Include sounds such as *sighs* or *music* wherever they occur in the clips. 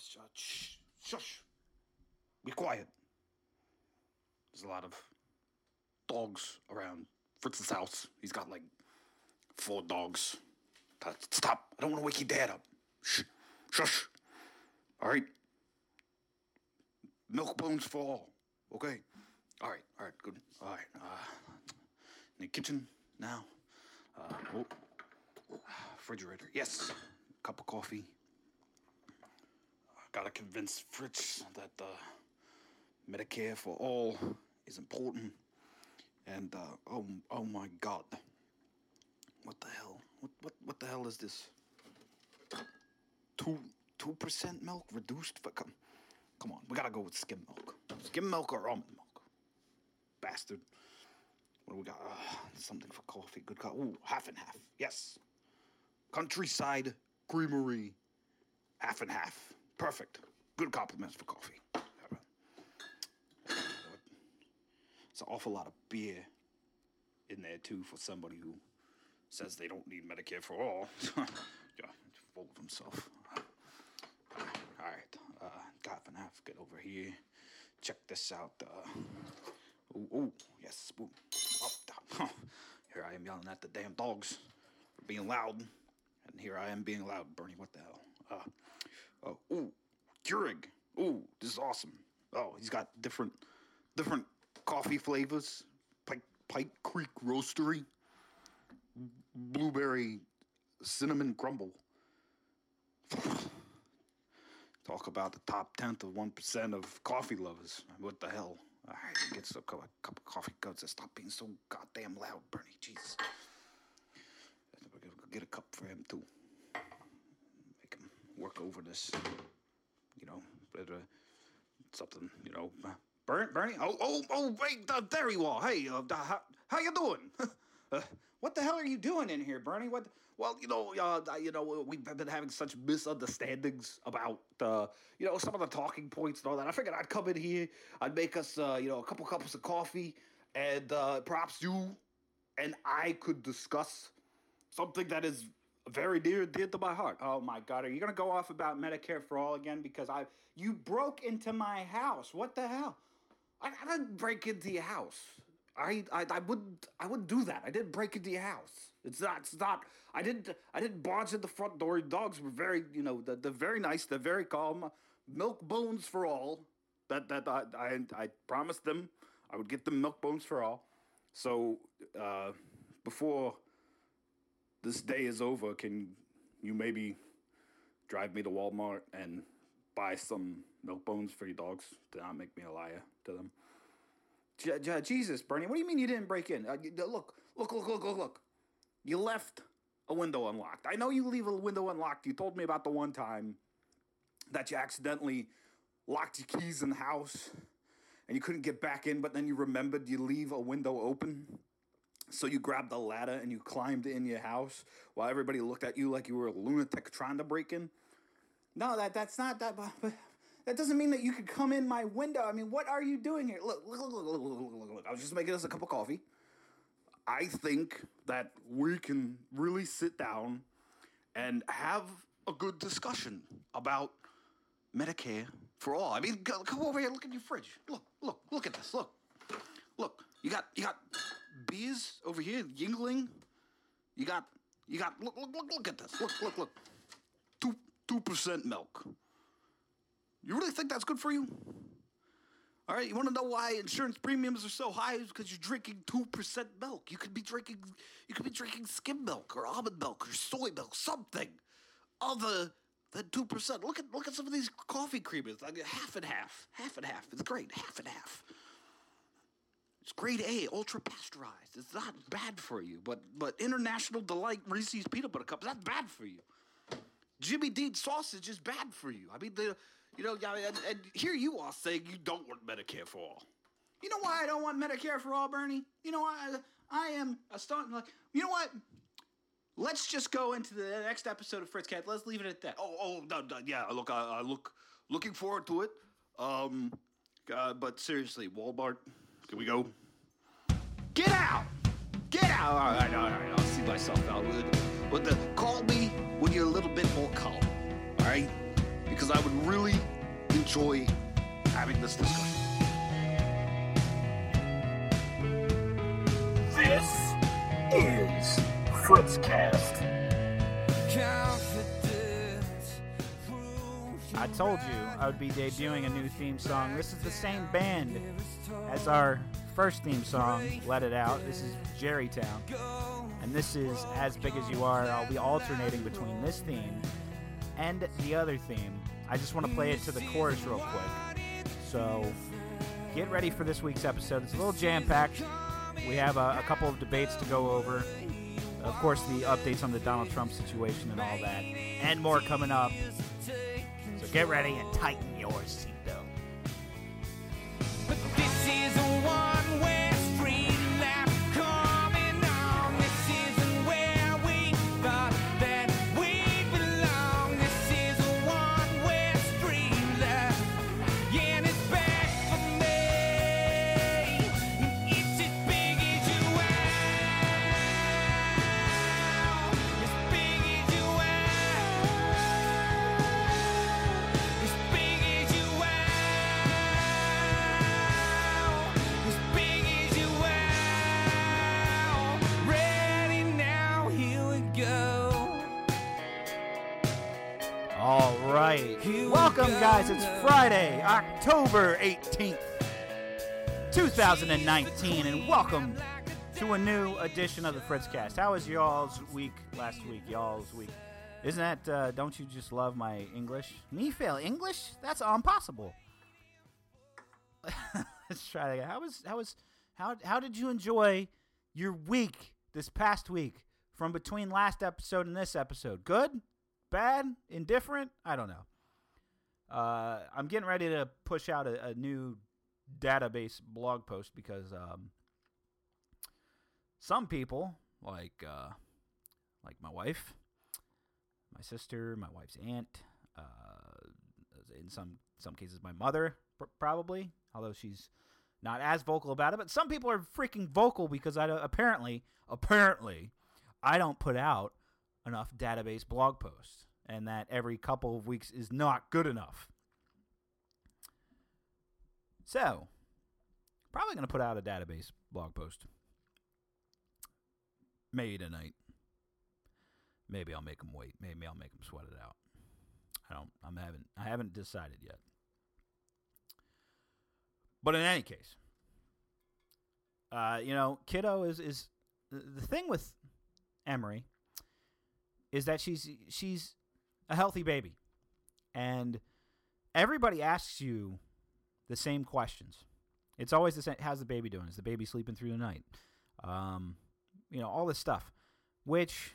sh- shh, shush. Be quiet. There's a lot of dogs around Fritz's house. He's got like four dogs. Stop. I don't want to wake your dad up. Shh. Shush. All right. Milk bones for all. Okay. All right. All right. Good. All right. Uh, in the kitchen now. Uh, oh. Refrigerator. Yes. Cup of coffee. Gotta convince Fritz that uh, Medicare for all is important. And uh, oh, oh my God, what the hell? What what what the hell is this? Two two percent milk reduced for come. Come on, we gotta go with skim milk. Skim milk or almond milk. Bastard. What do we got? Uh, something for coffee. Good coffee. Ooh, half and half. Yes. Countryside Creamery. Half and half. Perfect. Good compliments for coffee. It's an awful lot of beer in there too for somebody who says they don't need Medicare for all. *laughs* yeah, full of himself. All right, uh, half and half. Get over here. Check this out. Uh, ooh, ooh, yes. Ooh. *laughs* Oh, here I am yelling at the damn dogs for being loud, and here I am being loud. Bernie, what the hell? Uh, oh, ooh, Keurig. Ooh, this is awesome. Oh, he's got different, different coffee flavors. Pike, Pike Creek Roastery. Blueberry cinnamon crumble. *sighs* Talk about the top tenth of one percent of coffee lovers. What the hell? Right, get some cup, of coffee cups and stop being so goddamn loud, Bernie. Jesus. Get a cup for him too. Work over this. You know, something. You know, Bernie. Bernie. Oh, oh, oh! Wait, uh, there you are. Hey, uh, how, how you doing? *laughs* uh, what the hell are you doing in here, Bernie? What? Well, you know, uh, you know, we've been having such misunderstandings about, uh, you know, some of the talking points and all that. I figured I'd come in here, I'd make us, uh, you know, a couple cups of coffee, and uh, perhaps you and I could discuss something that is very dear dear to my heart. Oh my God, are you gonna go off about Medicare for all again? Because I you broke into my house. What the hell? I, I didn't break into your house. I, I I wouldn't I wouldn't do that. I didn't break into your house. It's not it's not I didn't I didn't barge in the front door. Your dogs were very you know they're, very nice. They're very calm. Milk bones for all. That that I I, I promised them I would get them milk bones for all. So uh, before this day is over, can you maybe drive me to Walmart and buy some milk bones for your dogs to not make me a liar to them? J- J- Jesus, Bernie, what do you mean you didn't break in? Uh, look, look, look, look, look, look. You left a window unlocked. I know you leave a window unlocked. You told me about the one time that you accidentally locked your keys in the house and you couldn't get back in, but then you remembered you leave a window open. So you grabbed a ladder and you climbed in your house while everybody looked at you like you were a lunatic trying to break in. No, that that's not that. But that doesn't mean that you could come in my window. I mean, what are you doing here? Look, look, look, look, look, look, look. I was just making us a cup of coffee. I think that we can really sit down and have a good discussion about Medicare for all. I mean, come over here. Look at your fridge. Look, look, look at this. Look, look. You got you got beers over here, Yuengling. You got you got look look look look at this. Look look look. Two two percent milk. You really think that's good for you? All right, you want to know why insurance premiums are so high? Is because you're drinking two percent milk. You could be drinking, you could be drinking skim milk or almond milk or soy milk, something other than two percent. Look at look at some of these coffee creamers, like half and half, half and half. It's great, half and half. It's grade A, ultra pasteurized. It's not bad for you, but but International Delight Reese's peanut butter cups, that's bad for you. Jimmy Dean sausage is bad for you. I mean, the, you know, and, and here you are saying you don't want Medicare for all. You know why I don't want Medicare for all, Bernie? You know, I I am a starting like. You know what? Let's just go into the next episode of Fritzcast. Let's leave it at that. Oh, oh, no, no, yeah. Look, I, I look looking forward to it. Um, uh, but seriously, Walmart, can we go? Get out! Get out! All right, all right, I'll see myself out with But the, call me when you're a little bit more calm, all right? Because I would really enjoy having this discussion. This is Fritzcast. I told you I would be debuting a new theme song. This is the same band as our first theme song, Let It Out. This is Jerrytown. And this is As Big As You Are. I'll be alternating between this theme and the other theme. I just want to play it to the chorus real quick. So get ready for this week's episode. It's a little jam packed. We have a, a couple of debates to go over. Of course, the updates on the Donald Trump situation and all that, and more coming up. Get ready and tighten your seatbelt. Guys. It's Friday, October 18th, 2019, and welcome to a new edition of the Fritzcast. How was y'all's week last week? Y'all's week. Isn't that, uh, don't you just love my English? Me fail English? That's impossible. *laughs* Let's try that again. How was, how was, how, how did you enjoy your week this past week from between last episode and this episode? Good? bad, indifferent. I don't know. Uh, I'm getting ready to push out a, a new database blog post because um, some people, like uh, like my wife, my sister, my wife's aunt, uh, in some some cases my mother, pr- probably, although she's not as vocal about it. But some people are freaking vocal because I apparently apparently I don't put out enough database blog posts and that every couple of weeks is not good enough. So, probably going to put out a database blog post. Maybe tonight. Maybe I'll make them wait. Maybe I'll make them sweat it out. I don't. I'm haven't. I haven't decided yet. But in any case, uh, you know, kiddo is is the thing with Emery is that she's she's a healthy baby, and everybody asks you the same questions. It's always the same. How's the baby doing? Is the baby sleeping through the night? Um, you know, all this stuff. Which,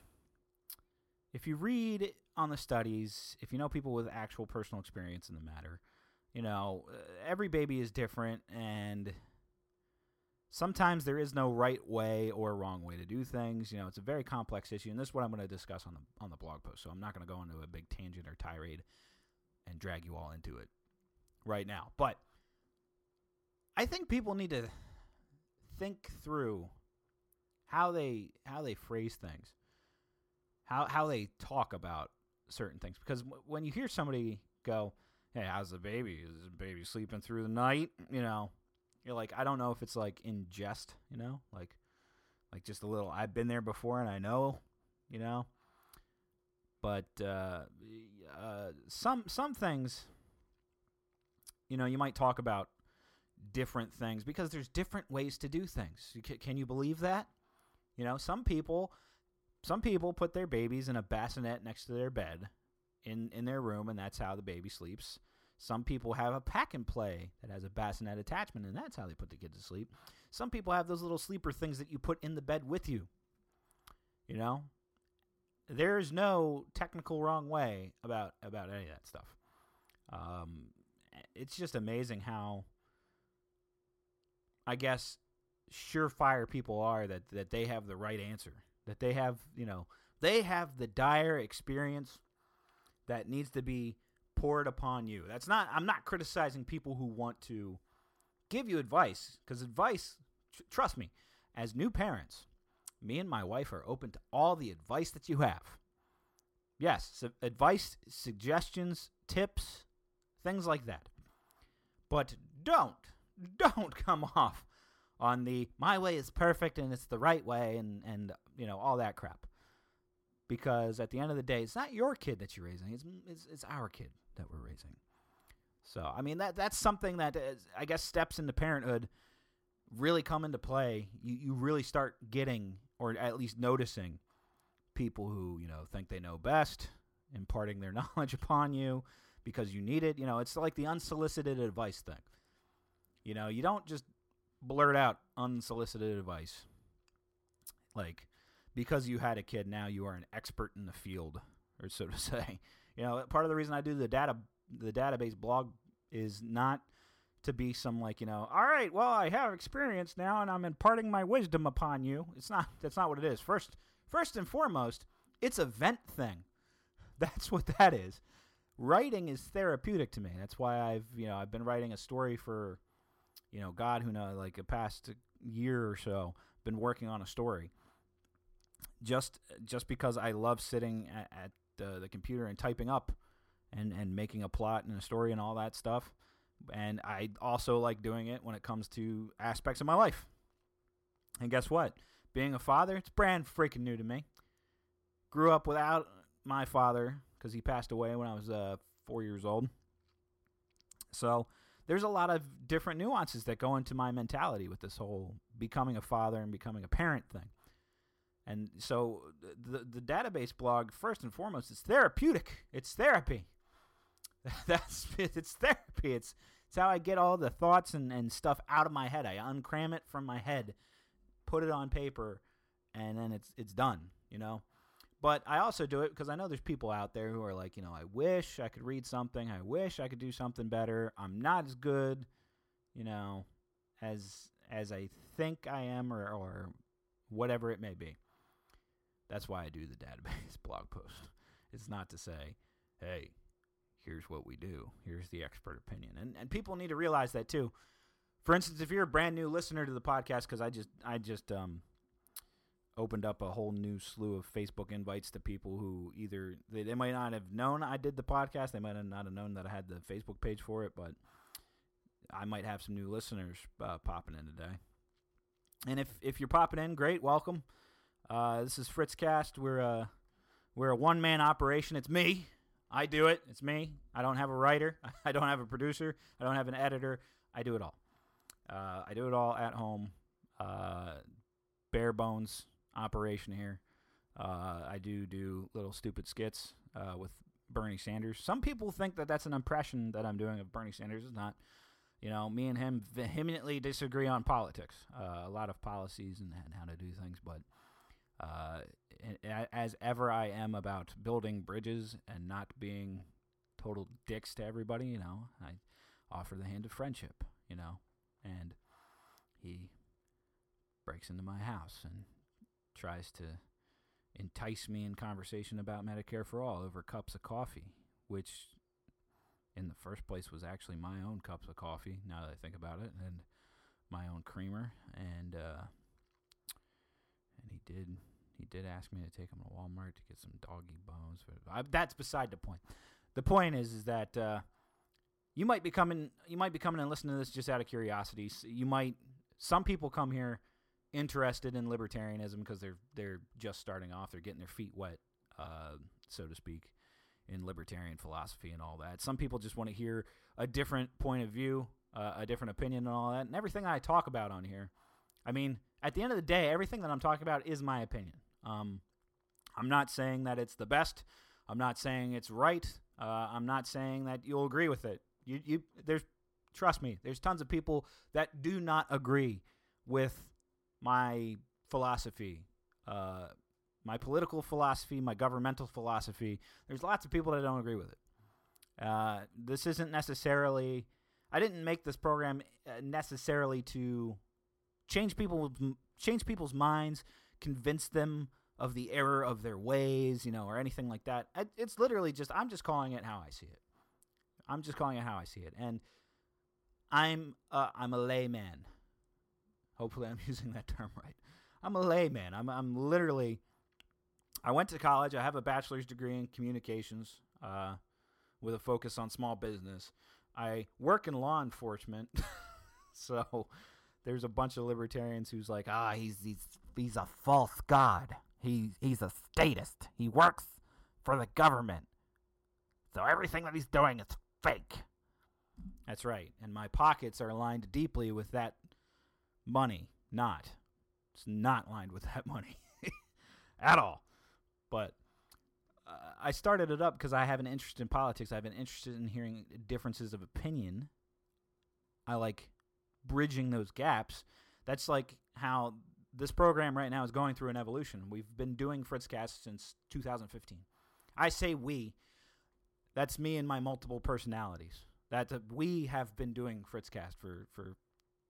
if you read on the studies, if you know people with actual personal experience in the matter, you know, uh, every baby is different, and sometimes there is no right way or wrong way to do things. You know, it's a very complex issue, and this is what I'm going to discuss on the on the blog post. So I'm not going to go into a big tangent or tirade and drag you all into it right now. But I think people need to think through how they how they phrase things, how how they talk about certain things. Because w- when you hear somebody go, "Hey, how's the baby? Is the baby sleeping through the night?" You know, you're like, I don't know if it's like in jest, you know, like like just a little. I've been there before and I know, you know. But uh, uh, some some things, you know, you might talk about different things because there's different ways to do things. Can you believe that? You know, some people some people put their babies in a bassinet next to their bed in in their room and that's how the baby sleeps. Some people have a pack and play that has a bassinet attachment and that's how they put the kid to sleep. Some people have those little sleeper things that you put in the bed with you. You know? There's no technical wrong way about about any of that stuff. Um, it's just amazing how I guess surefire people are that that they have the right answer. That they have, you know, they have the dire experience that needs to be upon you. That's not I'm not criticizing people who want to give you advice cuz advice tr- trust me, as new parents, me and my wife are open to all the advice that you have. Yes, advice, suggestions, tips, things like that. But don't, don't *laughs* come off on the my way is perfect and it's the right way and and you know all that crap. Because at the end of the day, it's not your kid that you're raising; it's it's, it's our kid that we're raising. So I mean that that's something that is, I guess steps into parenthood really come into play. You you really start getting or at least noticing people who you know think they know best, imparting their *laughs* knowledge upon you because you need it. You know, it's like the unsolicited advice thing. You know, you don't just blurt out unsolicited advice. Like, because you had a kid, now you are an expert in the field, or so to *laughs* say. You know, part of the reason I do the data, the database blog, is not to be some like you know, all right, well, I have experience now, and I'm imparting my wisdom upon you. It's not. That's not what it is. First, first and foremost, it's a vent thing. *laughs* That's what that is. Writing is therapeutic to me. That's why I've you know I've been writing a story for you know, God who knows, like a past year or so, been working on a story. Just just because I love sitting at, at uh, the computer and typing up, and and making a plot and a story and all that stuff, and I also like doing it when it comes to aspects of my life. And guess what? Being a father, it's brand freaking new to me. Grew up without my father because he passed away when I was uh, four years old. So there's a lot of different nuances that go into my mentality with this whole becoming a father and becoming a parent thing. And so the the database blog first and foremost it's therapeutic. It's therapy. *laughs* That's it's therapy. It's it's how I get all the thoughts and, and stuff out of my head. I uncram it from my head, put it on paper, and then it's it's done, you know? But I also do it because I know there's people out there who are like, you know, I wish I could read something. I wish I could do something better. I'm not as good, you know, as as I think I am or, or whatever it may be. That's why I do the database *laughs* blog post. It's not to say, hey, here's what we do. Here's the expert opinion. And and people need to realize that too. For instance, if you're a brand new listener to the podcast, because I just I just um opened up a whole new slew of Facebook invites to people who either they, they might not have known I did the podcast, they might have not have known that I had the Facebook page for it, but I might have some new listeners uh, popping in today. And if if you're popping in, great, welcome. Uh, this is Fritzcast. We're a we're a one man operation. It's me. I do it. It's me. I don't have a writer. *laughs* I don't have a producer. I don't have an editor. I do it all. Uh, I do it all at home. Uh, bare bones operation here. Uh, I do do little stupid skits uh, with Bernie Sanders. Some people think that that's an impression that I'm doing of Bernie Sanders. It's not. You know, me and him vehemently disagree on politics, uh, a lot of policies and, and, how to do things. But uh, as ever, I am about building bridges and not being total dicks to everybody. You know, I offer the hand of friendship. You know, and he breaks into my house and tries to entice me in conversation about Medicare for all over cups of coffee, which in the first place was actually my own cups of coffee. Now that I think about it, and my own creamer, and uh, did he did ask me to take him to Walmart to get some doggy bones. But I, that's beside the point. The point is is that uh, you might be coming you might be coming and listening to this just out of curiosity. You might some people come here interested in libertarianism because they're they're just starting off. They're getting their feet wet, uh, so to speak, in libertarian philosophy and all that. Some people just want to hear a different point of view, uh, a different opinion, and all that. And everything I talk about on here, I mean, at the end of the day, everything that I'm talking about is my opinion. Um, I'm not saying that it's the best. I'm not saying it's right. Uh, I'm not saying that you'll agree with it. You, you, there's, trust me, there's tons of people that do not agree with my philosophy, uh, my political philosophy, my governmental philosophy. There's lots of people that don't agree with it. Uh, this isn't necessarily. I didn't make this program uh, necessarily to change people change people's minds, convince them of the error of their ways, you know, or anything like that. It's literally just I'm just calling it how I see it. I'm just calling it how I see it, and I'm I'm a layman. Hopefully, I'm *laughs* using that term right. I'm a layman. I'm I'm literally. I went to college. I have a bachelor's degree in communications, uh, with a focus on small business. I work in law enforcement, *laughs* so there's a bunch of libertarians who's like, ah, he's he's he's a false god. He he's a statist. He works for the government. So everything that he's doing is fake. That's right. And my pockets are lined deeply with that money. Not. It's not lined with that *laughs* money at all. But uh, I started it up because I have an interest in politics. I've been interested in hearing differences of opinion. I like bridging those gaps. That's like how this program right now is going through an evolution. We've been doing Fritzcast since 2015. I say we. That's me and my multiple personalities. That uh, we have been doing Fritzcast for for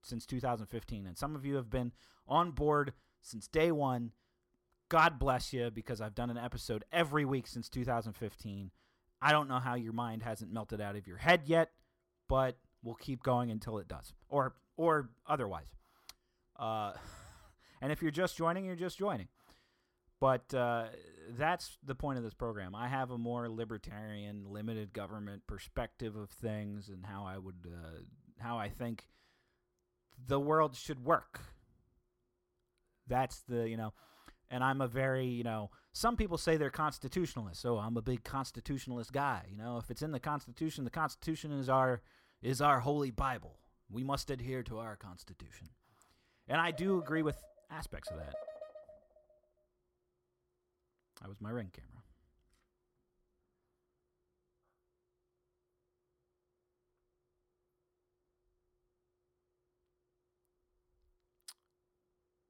since 2015, and some of you have been on board since day one. God bless you because I've done an episode every week since 2015. I don't know how your mind hasn't melted out of your head yet, but we'll keep going until it does, or or otherwise. Uh, *laughs* and if you're just joining, you're just joining. But uh, that's the point of this program. I have a more libertarian, limited government perspective of things and how I would, uh, how I think the world should work. That's the, you know, and I'm a very, you know, some people say they're constitutionalists. So I'm a big constitutionalist guy. You know, if it's in the Constitution, the Constitution is our is our holy Bible. We must adhere to our Constitution. And I do agree with aspects of that. That was my ring camera.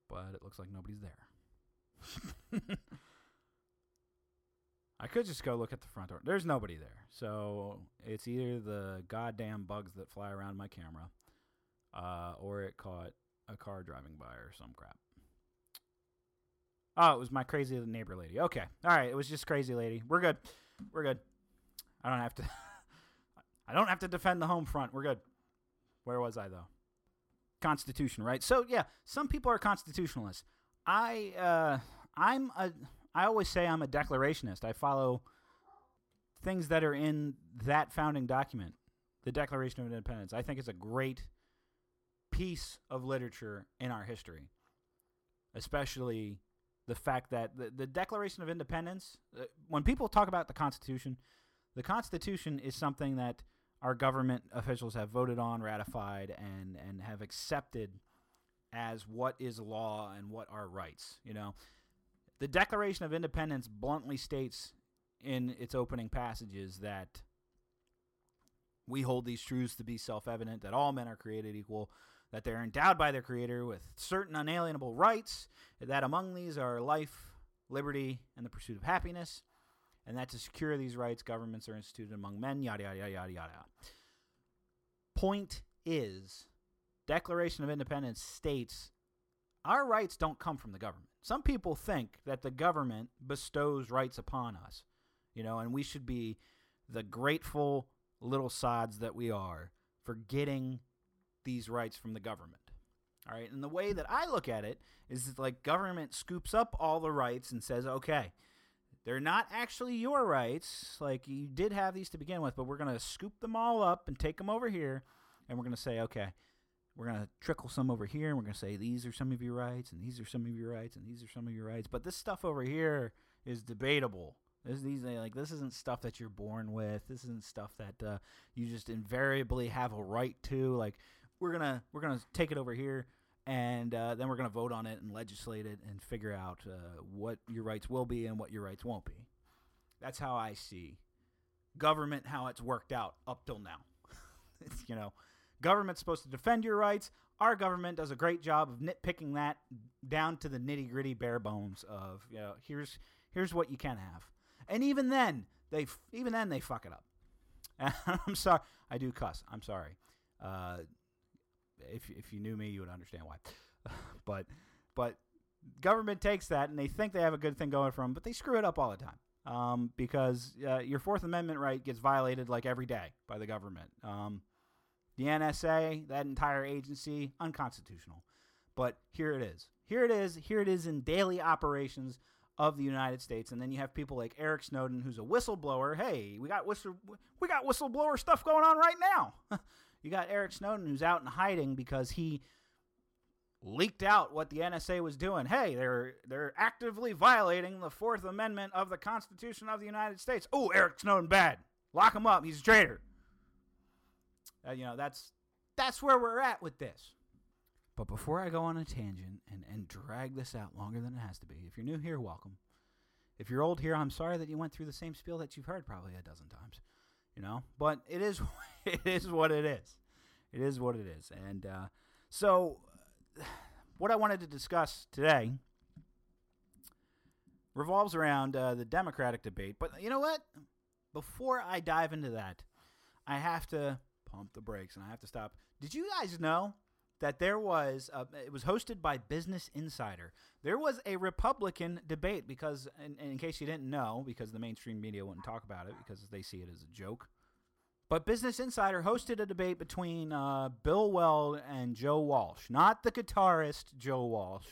But it looks like nobody's there. *laughs* I could just go look at the front door. There's nobody there. So it's either the goddamn bugs that fly around my camera, uh, or it caught a car driving by or some crap. Oh, it was my crazy neighbor lady. Okay. All right. It was just crazy lady. We're good. We're good. I don't have to. *laughs* I don't have to defend the home front. We're good. Where was I though? Constitution, right? So yeah, some people are constitutionalists. I uh, I'm a. I always say I'm a declarationist. I follow things that are in that founding document, the Declaration of Independence. I think it's a great piece of literature in our history, especially the fact that the, the Declaration of Independence, uh, when people talk about the Constitution, the Constitution is something that our government officials have voted on, ratified, and, and have accepted as what is law and what are rights. You know, the Declaration of Independence bluntly states in its opening passages that we hold these truths to be self evident that all men are created equal, that they're endowed by their Creator with certain unalienable rights, that among these are life, liberty, and the pursuit of happiness, and that to secure these rights, governments are instituted among men, yada, yada, yada, yada, yada. Point is, Declaration of Independence states our rights don't come from the government. Some people think that the government bestows rights upon us, you know, and we should be the grateful little sods that we are for getting these rights from the government. All right, and the way that I look at it is that, like government scoops up all the rights and says, "Okay, they're not actually your rights. Like you did have these to begin with, but we're going to scoop them all up and take them over here and we're going to say, "Okay, we're going to trickle some over here and we're going to say these are some of your rights and these are some of your rights and these are some of your rights, but this stuff over here is debatable." This, is these like this isn't stuff that you're born with. This isn't stuff that uh, you just invariably have a right to. Like we're gonna we're gonna take it over here and uh, then we're gonna vote on it and legislate it and figure out uh, what your rights will be and what your rights won't be. That's how I see government how it's worked out up till now. *laughs* you know, government's supposed to defend your rights. Our government does a great job of nitpicking that down to the nitty gritty bare bones of you know here's here's what you can have, and even then they even then they fuck it up. *laughs* I'm sorry, I do cuss. I'm sorry. Uh, if if you knew me, you would understand why. *laughs* but but government takes that and they think they have a good thing going for them, but they screw it up all the time. Um, because uh, your Fourth Amendment right gets violated like every day by the government. Um, the NSA, that entire agency, unconstitutional. But here it is. Here it is. Here it is in daily operations of the United States, and then you have people like Eric Snowden, who's a whistleblower. Hey, we got whistle, we got whistleblower stuff going on right now. *laughs* you got Eric Snowden, who's out in hiding because he leaked out what the NSA was doing. Hey, they're they're actively violating the Fourth Amendment of the Constitution of the United States. Oh, Eric Snowden, bad. Lock him up. He's a traitor. Uh, you know that's that's where we're at with this. But before I go on a tangent and, and drag this out longer than it has to be, if you're new here, welcome. If you're old here, I'm sorry that you went through the same spiel that you've heard probably a dozen times. You know, but it is *laughs* it is what it is. It is what it is. And uh, so, *sighs* what I wanted to discuss today revolves around uh, the Democratic debate. But you know what? Before I dive into that, I have to pump the brakes and I have to stop. Did you guys know that there was a, it was hosted by Business Insider. There was a Republican debate because, in, in case you didn't know, because the mainstream media wouldn't talk about it because they see it as a joke. But Business Insider hosted a debate between uh, Bill Weld and Joe Walsh, not the guitarist Joe Walsh,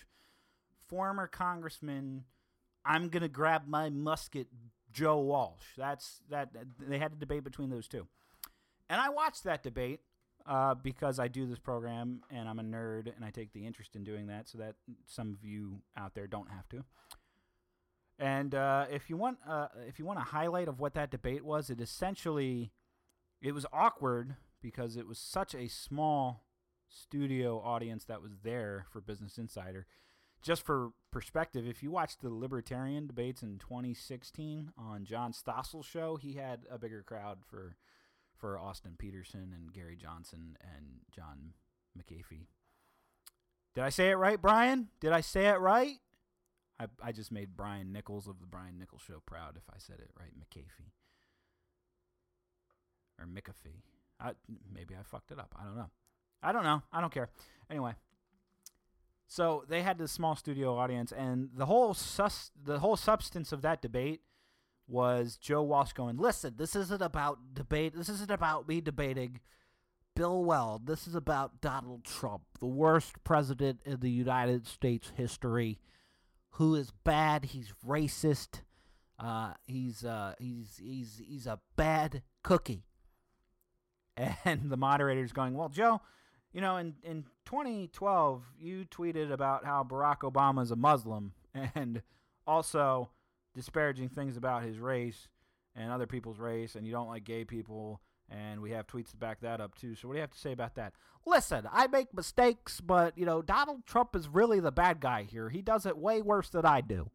former Congressman. I'm gonna grab my musket, Joe Walsh. That's that. They had a debate between those two, and I watched that debate uh, because I do this program and I'm a nerd and I take the interest in doing that, so that some of you out there don't have to. And uh, if you want, uh, if you want a highlight of what that debate was, it essentially, it was awkward because it was such a small studio audience that was there for Business Insider. Just for perspective, if you watched the Libertarian debates in 2016 on John Stossel's show, he had a bigger crowd for for Austin Petersen and Gary Johnson and John McAfee. Did I say it right, Brian? Did I say it right? I, I just made Brian Nichols of the Brian Nichols Show proud if I said it right, McAfee. Or McAfee. I, maybe I fucked it up. I don't know. I don't know. I don't care. Anyway, so they had this small studio audience, and the whole sus- the whole substance of that debate was Joe Walsh going, "Listen, this isn't about debate. This isn't about me debating Bill Weld. This is about Donald Trump, the worst president in the United States history, who is bad. He's racist. Uh, he's uh, he's he's he's a bad cookie." And *laughs* the moderator's going, "Well, Joe." You know, in, in 2012, you tweeted about how Barack Obama is a Muslim and also disparaging things about his race and other people's race, and you don't like gay people, and we have tweets to back that up too. So what do you have to say about that? Listen, I make mistakes, but you know Donald Trump is really the bad guy here. He does it way worse than I do.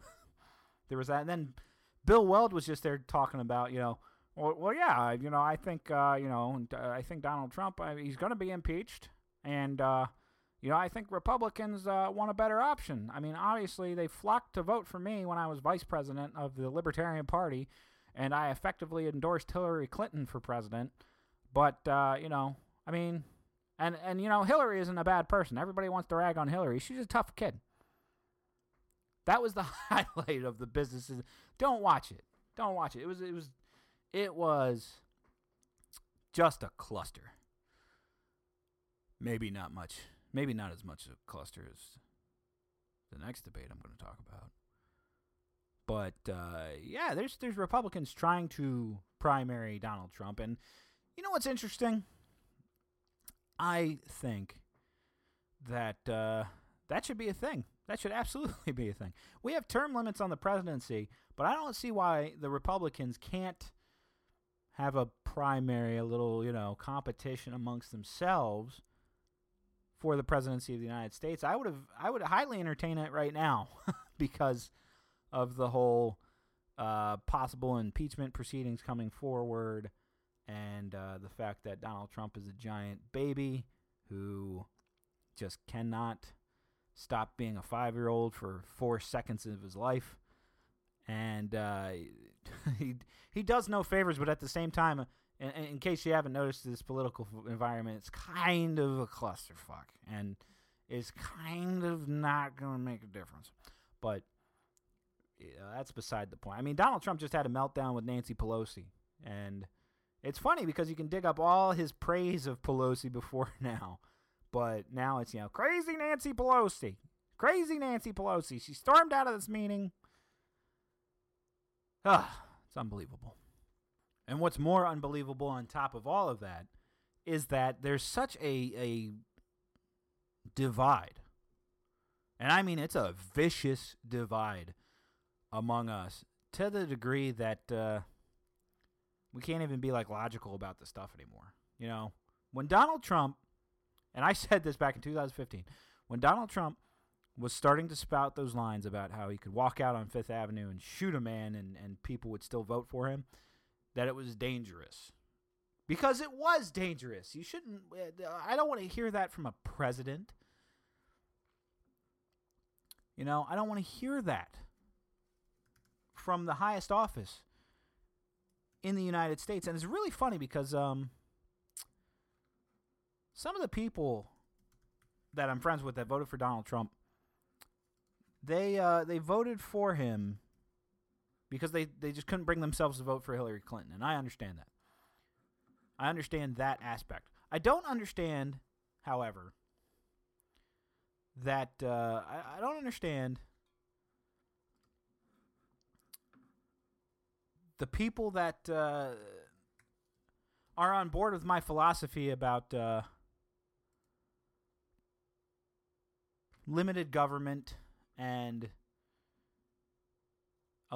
*laughs* there was that, and then Bill Weld was just there talking about you know. Well, well yeah, you know, I think, uh, you know, uh, I think Donald Trump, uh, he's going to be impeached, and uh, you know, I think Republicans uh, want a better option. I mean, obviously, they flocked to vote for me when I was vice president of the Libertarian Party, and I effectively endorsed Hillary Clinton for president. But uh, you know, I mean, and and you know, Hillary isn't a bad person. Everybody wants to rag on Hillary. She's a tough kid. That was the *laughs* highlight of the businesses. Don't watch it. Don't watch it. It was it was it was just a cluster. Maybe not much. Maybe not as much a cluster as the next debate I'm going to talk about. But uh, yeah, there's there's Republicans trying to primary Donald Trump, and you know what's interesting? I think that uh, that should be a thing. That should *laughs* absolutely be a thing. We have term limits on the presidency, but I don't see why the Republicans can't have a primary, a little, you know, competition amongst themselves for the presidency of the United States. I would have I would highly entertain it right now *laughs* because of the whole uh, possible impeachment proceedings coming forward and uh, the fact that Donald Trump is a giant baby who just cannot stop being a five year old for four seconds of his life. And uh, *laughs* he he does no favors, but at the same time, in, in case you haven't noticed, this political environment is kind of a clusterfuck, and is kind of not going to make a difference. But that's beside the point. I mean, Donald Trump just had a meltdown with Nancy Pelosi, and it's funny because you can dig up all his praise of Pelosi *laughs* before now, but now it's you know crazy Nancy Pelosi, crazy Nancy Pelosi. She stormed out of this meeting Ah, it's unbelievable. And what's more unbelievable on top of all of that is that there's such a a divide. And I mean it's a vicious divide among us to the degree that uh, we can't even be like logical about this stuff anymore. You know, when Donald Trump and I *laughs* said this back in 2015, when Donald Trump was starting to spout those lines about how he could walk out on Fifth Avenue and shoot a man and, and people would still vote for him, that it was dangerous. Because it was dangerous. You shouldn't, I don't want to hear that from a president. You know, I don't want to hear that from the highest office in the United States. And it's really funny because um, some of the people that I'm friends with that voted for Donald Trump, they uh, they voted for him because they, they just couldn't bring themselves to vote for Hillary Clinton, and I understand that. I understand that aspect. I don't understand, however, that uh, I, I don't understand the people that uh, are on board with my philosophy about uh, limited government and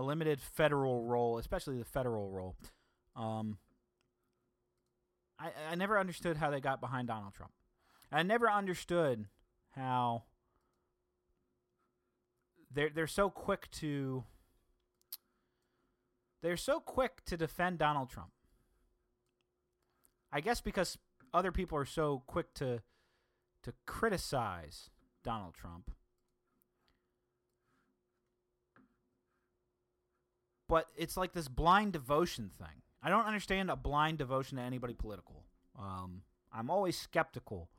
a limited federal role, especially the federal role. Um, I, I never understood how they got behind Donald Trump. I never understood how they're they're so quick to they're so quick to defend Donald Trump. I guess because other people are so quick to to criticize Donald Trump. But it's like this blind devotion thing. I don't understand a blind devotion to anybody political. Um, I'm always skeptical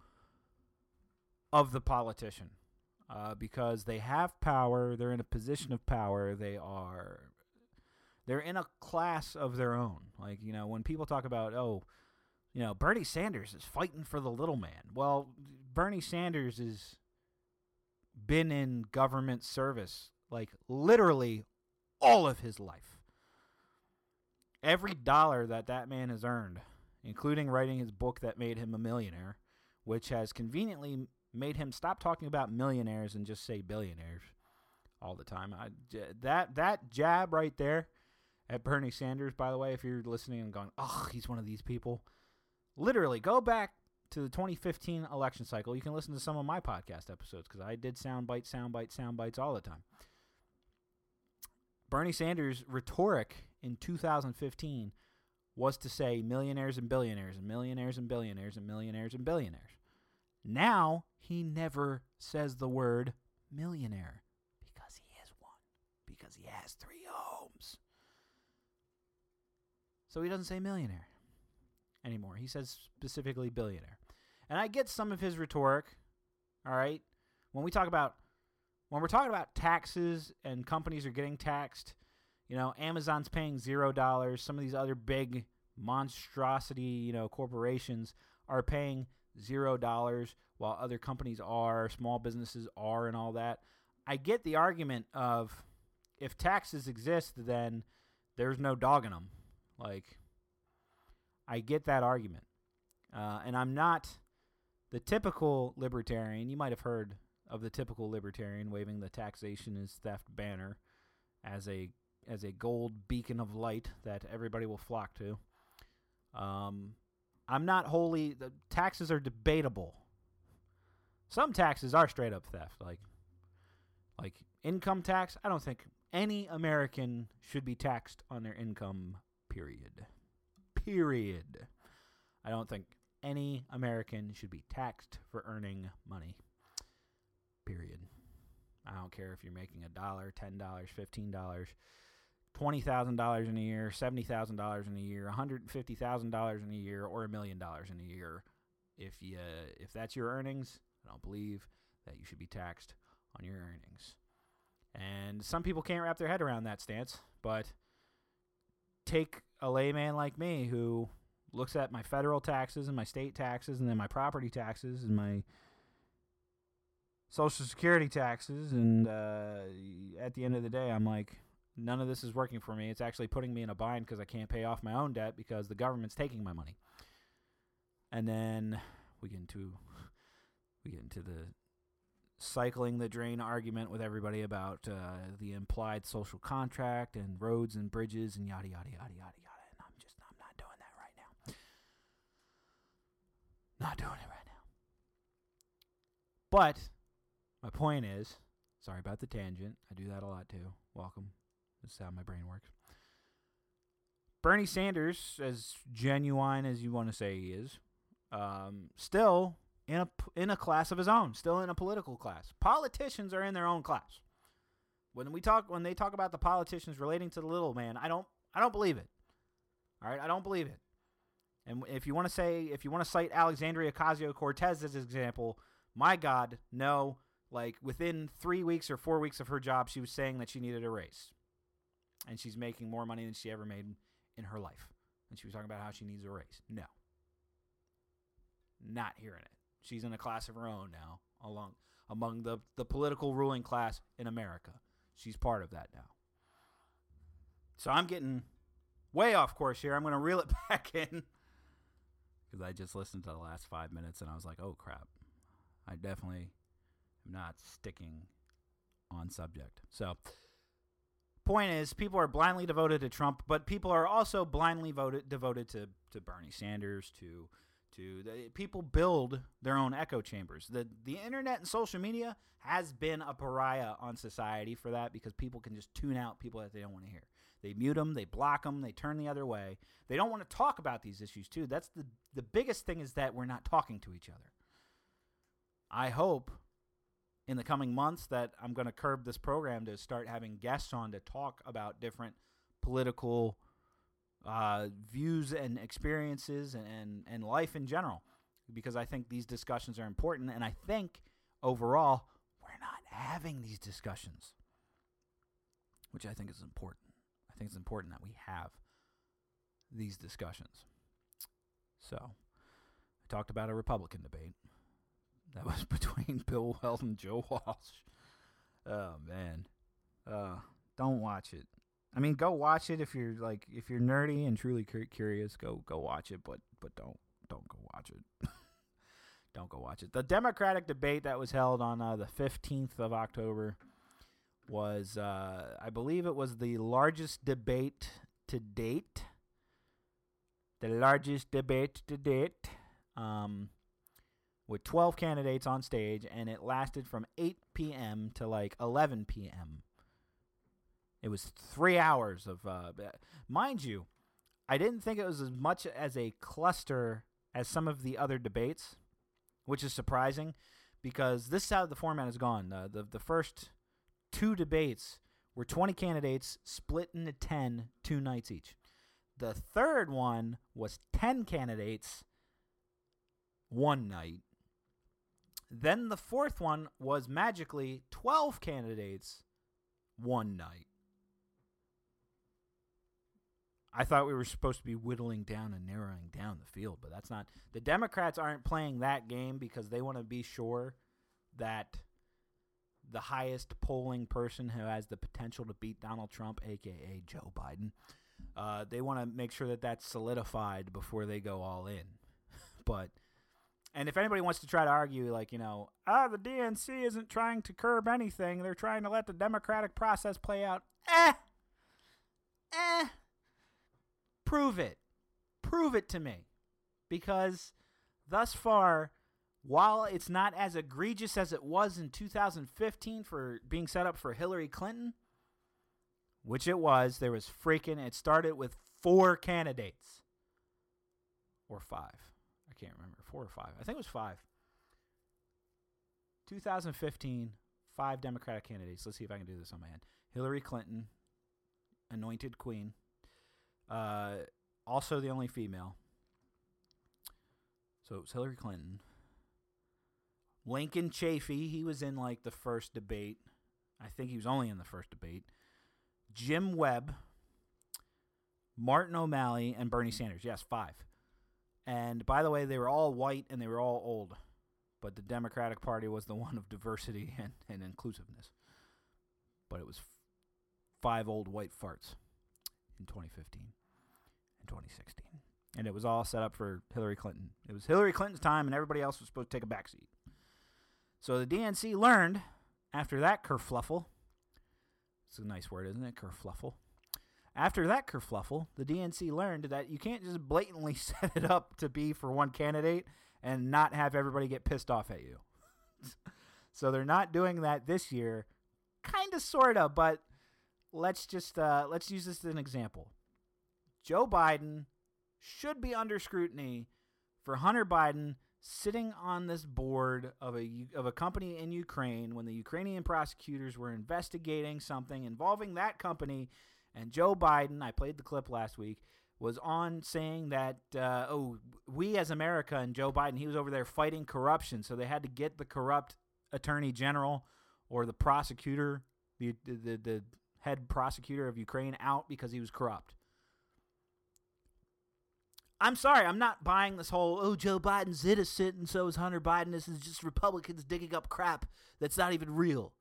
of the politician uh, because they have power. They're in a position of power. They are they're in a class of their own. Like you know, when people talk about oh, you know, Bernie Sanders is fighting for the little man. Well, Bernie Sanders has been in government service like literally all of his life. Every dollar that that man has earned, including writing his book that made him a millionaire, which has conveniently made him stop talking about millionaires and just say billionaires all the time. I, that that jab right there at Bernie Sanders, by the way, if you're listening and going, "Oh, he's one of these people," literally go back to the 2015 election cycle. You can listen to some of my podcast episodes because I did sound bites, sound bites, sound bites all the time. Bernie Sanders' rhetoric in 2015 was to say millionaires and billionaires and millionaires and billionaires and millionaires and billionaires. Now he never says the word millionaire because he is one, because he has three homes. So he doesn't say millionaire anymore. He says specifically billionaire. And I get some of his rhetoric, all right? When we talk about when we're talking about taxes and companies are getting taxed, you know, Amazon's paying zero dollars. Some of these other big monstrosity, you know, corporations are paying zero dollars, while other companies are, small businesses are, and all that. I get the argument of if taxes exist, then there's no dog in them. Like, I get that argument, uh, and I'm not the typical libertarian. You might have heard of the typical libertarian waving the taxation is theft banner as a as a gold beacon of light that everybody will flock to. Um, I'm not wholly the taxes are debatable. Some taxes are straight up theft, like like income tax. I don't think any American should be taxed on their income. Period. Period. I don't think any American should be taxed for earning money. Don't care if you're making a dollar, ten dollars, fifteen dollars, twenty thousand dollars in a year, seventy thousand dollars in a year, one hundred and fifty thousand dollars in a year, or a million dollars in a year. If you if that's your earnings, I don't believe that you should be taxed on your earnings. And some people can't wrap their head around that stance, but take a layman like me who looks at my federal taxes and my state taxes and then my property taxes and my social security taxes and uh, at the end of the day i'm like none of this is working for me. It's actually putting me in a bind because I can't pay off my own debt because the government's taking my money. And then we get into we get into the cycling the drain argument with everybody about uh, the implied social contract and roads and bridges and yada yada yada yada yada. And I'm just I'm not doing that right now. Not doing it right now. But my point is, sorry about the tangent. I do that a lot too. Welcome. This is how my brain works. Bernie Sanders, as genuine as you want to say he is, um, still in a in a class of his own, still in a political class. Politicians are in their own class. When we talk, when they talk about the politicians relating to the little man, I don't, I don't believe it. All right, I don't believe it. And if you want to say, if you want to cite Alexandria Ocasio Cortez as an example, my God, no. Like within three weeks or four weeks of her job, she was saying that she needed a raise, and she's making more money than she ever made in her life. And she was talking about how she needs a raise. No, not hearing it. She's in a class of her own now, along among the the political ruling class in America. She's part of that now. So I'm getting way off course here. I'm going to reel it *laughs* back in because I just listened to the last five minutes and I was like, oh crap. I definitely am not sticking on subject. So, point is, people are blindly devoted to Trump, but people are also blindly voted devoted to to Bernie Sanders. To to the, people build their own echo chambers. The the internet and social media has been a pariah on society for that because people can just tune out people that they don't want to hear. They mute them, they block them, they turn the other way. They don't want to talk about these issues too. That's the the biggest thing is that we're not talking to each other. I hope in the coming months that I'm going to curb this program to start having guests on to talk about different political uh, views and experiences and, and, and life in general because I think these discussions are important. And I think overall, we're not having these discussions, which I think is important. I think it's important that we have these discussions. So, I talked about a Republican debate. That was *laughs* between Bill Weld and Joe Walsh. Oh man, uh, don't watch it. I mean, go watch it if you're like if you're nerdy and truly curious. Go go watch it, but but don't don't go watch it. *laughs* don't go watch it. The Democratic debate that was held on uh, the fifteenth of October was, uh, I believe, it was the largest debate to date. The largest debate to date. Um, with 12 candidates on stage, and it lasted from 8 p.m. to like 11 p.m. It was three hours of, uh, mind you, I didn't think it was as much as a cluster as some of the other debates, which is surprising because this is how the format has gone. The the first two debates were 20 candidates split into 10, two nights each. The third one was 10 candidates, one night. Then the fourth one was magically 12 candidates, one night. I thought we were supposed to be whittling down and narrowing down the field, but that's not. The Democrats aren't playing that game because they want to be sure that the highest polling person who has the potential to beat Donald Trump, aka Joe Biden, uh, they want to make sure that that's solidified before they go all in. *laughs* but and if anybody wants to try to argue, like, you know, ah, the DNC isn't trying to curb anything, they're trying to let the democratic process play out. Eh. Eh. Prove it. Prove it to me. Because thus far, while it's not as egregious as it was in 2015 for being set up for Hillary Clinton, which it was, there was freaking, it started with four candidates. Or five. Can't remember. Four or five. I think it was five. 2015, five Democratic candidates. Let's see if I can do this on my end. Hillary Clinton, anointed queen. Uh, also the only female. So it was Hillary Clinton. Lincoln Chafee, he was in like the first debate. I think he was only in the first debate. Jim Webb, Martin O'Malley, and Bernie Sanders. Yes, five. And by the way, they were all white and they were all old. But the Democratic Party was the *laughs* one of diversity and, and inclusiveness. But it was f- five old white farts in 2015 and 2016. And it was all set up for Hillary Clinton. It was Hillary Clinton's time, and everybody else was supposed to take a backseat. So the DNC learned after that kerfluffle. It's a nice word, isn't it? Kerfluffle. After that kerfluffle, the DNC learned that you can't just blatantly *laughs* set it up to be for one candidate and not have everybody get pissed off at you. *laughs* so they're not doing that this year. Kind of, sort of, but let's just uh, let's use this as an example. Joe Biden should be under scrutiny for Hunter Biden sitting on this board of a of a company in Ukraine when the Ukrainian prosecutors were investigating something involving that company and Joe Biden, I played the clip last week, was on saying that uh, oh, we as America and Joe Biden, he was over there fighting corruption, so they had to get the corrupt attorney general or the prosecutor, the the, the, head prosecutor of Ukraine out because he was corrupt. I'm sorry, I'm not buying this whole oh Joe Biden's innocent and so is Hunter Biden. This is just Republicans digging up crap that's not even real.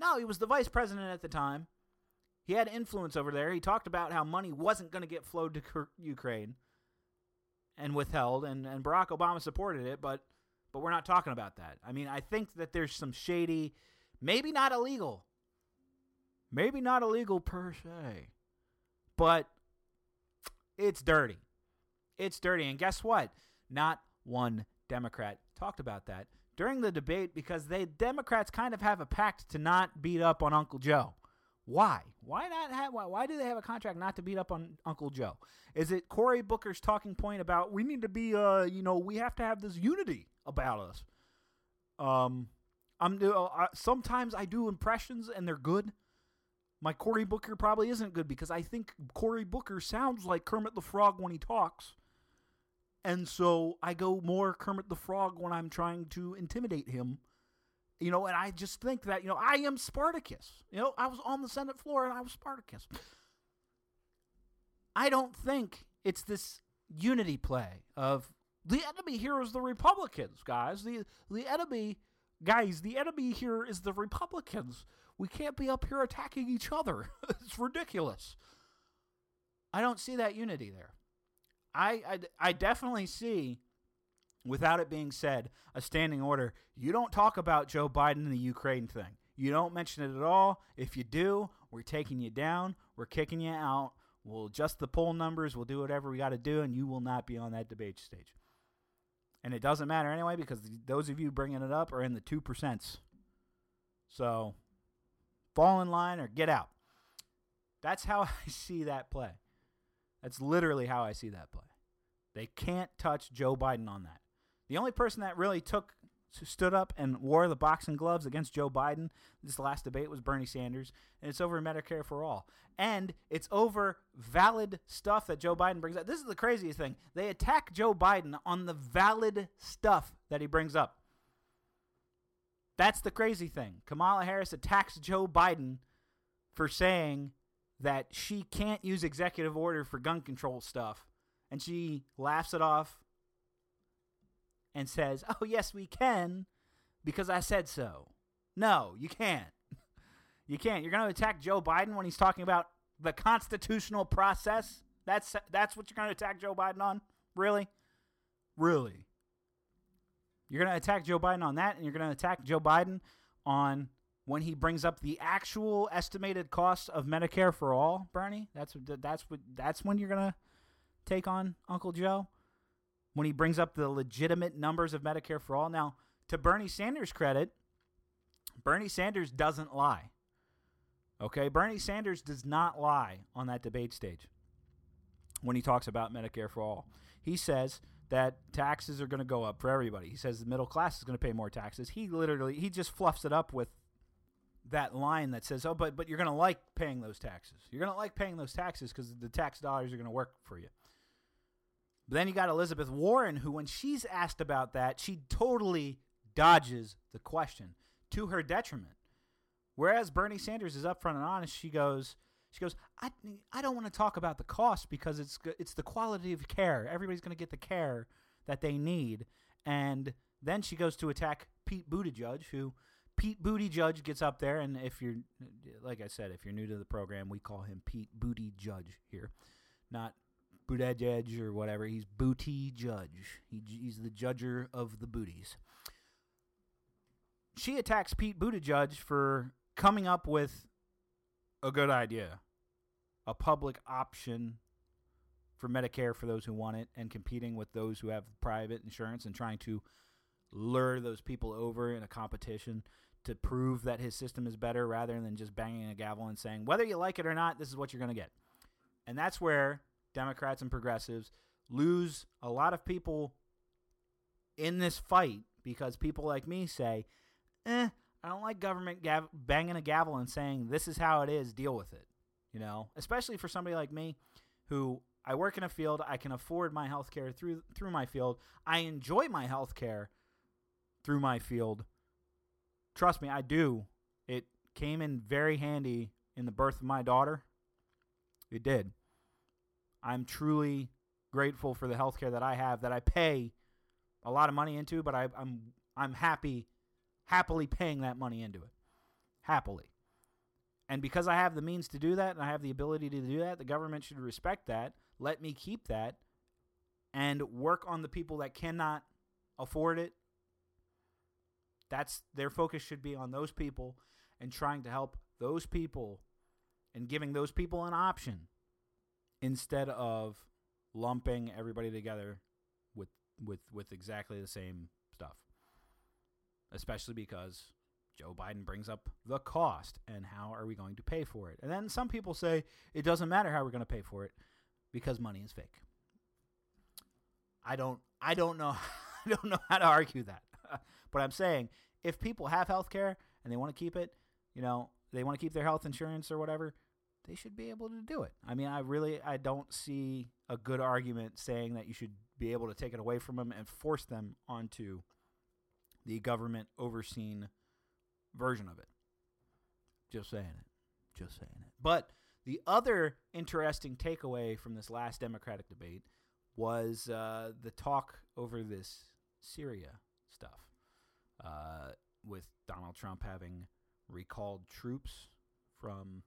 No, he was the vice president at the time. He had influence over there. He talked about how money wasn't going to get flowed to Ukraine and withheld, and, and Barack Obama supported it, but but we're not talking about that. I mean, I think that there's some shady, maybe not illegal, maybe not illegal per se, but it's dirty. It's dirty. And guess what? Not one Democrat talked about that during the debate because they Democrats kind of have a pact to not beat up on Uncle Joe. Why? Why not have? Why, why do they have a contract not to beat up on Uncle Joe? Is it Cory Booker's talking point about we need to be, uh, you know, we have to have this unity about us? Um, I'm do. Uh, sometimes I do impressions and they're good. My Cory Booker probably isn't good because I think Cory Booker sounds like Kermit the Frog when he talks. And so I go more Kermit the Frog when I'm trying to intimidate him. You know, and I just think that, you know, I am Spartacus. You know, I was on the Senate floor and I was Spartacus. I don't think it's this unity play of the enemy here is the Republicans, guys. The the enemy guys, the enemy here is the Republicans. We can't be up here attacking each other. *laughs* it's ridiculous. I don't see that unity there. I, I, I definitely see, without it being said, a standing order. You don't talk about Joe Biden and the Ukraine thing. You don't mention it at all. If you do, we're taking you down. We're kicking you out. We'll adjust the poll numbers. We'll do whatever we got to do, and you will not be on that debate stage. And it doesn't matter anyway because those of you bringing it up are in the 2%. So fall in line or get out. That's how *laughs* I see that play. That's literally how I see that play. They can't touch Joe Biden on that. The only person that really took stood up and wore the boxing gloves against Joe Biden this last debate was Bernie Sanders, and it's over Medicare for all. And it's over valid stuff that Joe Biden brings up. This is the craziest thing. They attack Joe Biden on the valid stuff that he brings up. That's the crazy thing. Kamala Harris attacks Joe Biden for saying that she can't use executive order for gun control stuff. And she laughs it off and says, *laughs* Oh, yes, we can because I said so. No, you can't. *laughs* You can't. You're going to attack Joe Biden when he's talking about the constitutional process? That's that's what you're going to attack Joe Biden on? Really? Really? You're going to attack Joe Biden on that and you're going to attack Joe Biden on when he brings up the actual estimated cost of Medicare for all, Bernie? That's that's what that's when you're going to take on Uncle Joe? When he brings up the legitimate numbers of Medicare for all. Now, to Bernie Sanders' credit, Bernie Sanders doesn't lie. Okay, Bernie Sanders does not lie on that debate stage when he talks about Medicare for all. He says that taxes are going to go up for everybody. He says the middle class is going to pay more taxes. He literally he just fluffs it up with that line that says, "Oh, but but you're going to like paying those taxes. You're going to like paying those taxes because the tax dollars are going to work for you." But then you got Elizabeth Warren, who, when she's asked about that, she totally dodges the question to her detriment. Whereas Bernie Sanders is upfront and honest, she goes, she goes, I, I don't want to talk about the cost because it's it's the quality of care. Everybody's going to get the care that they need. And then she goes to attack Pete Buttigieg, who Pete Buttigieg gets up there, and if you're, like I said, if you're new to the program, we call him Pete Judge here, not Buttigieg or whatever. He's Booty Judge. He, he's the judger of the booties. She attacks Pete Buttigieg for coming up with a good idea, a public option for Medicare for those who want it, and competing with those who have private insurance and trying to lure those people over in a competition to prove that his system is better rather than just banging a gavel and saying, whether you like it or not, this is what you're going to get. And that's where Democrats and progressives lose a lot of people in this fight because people like me say, eh, I don't like government gav- banging a gavel and saying, this is how it is, deal with it. You know, especially for somebody like me who I work in a field, I can afford my health care through through my field. I enjoy my health care through my field. Trust me, I do. It came in very handy in the birth of my daughter. It did. I'm truly grateful for the healthcare that I have that I pay a lot of money into, but I, I'm I'm happy happily paying that money into it. Happily. And because I have the means to do that and I have the ability to do that, the government should respect that, let me keep that, and work on the people that cannot afford it. That's their focus should be on those people and trying to help those people and giving those people an option instead of lumping everybody together with with with exactly the same stuff. Especially because Joe Biden brings up the cost and how are we going to pay for it. And then some people say it doesn't matter how we're going to pay for it because money is fake. I don't I don't know *laughs* I don't know how to argue that. *laughs* but I'm saying if people have health care and they want to keep it, you know, they want to keep their health insurance or whatever, they should be able to do it. I mean, I really I don't see a good argument saying that you should be able to take it away from them and force them onto the government overseen version of it. Just saying it. Just saying it. But the other interesting takeaway from this last Democratic debate was uh, the talk over this Syria stuff, uh, with Donald Trump having recalled troops from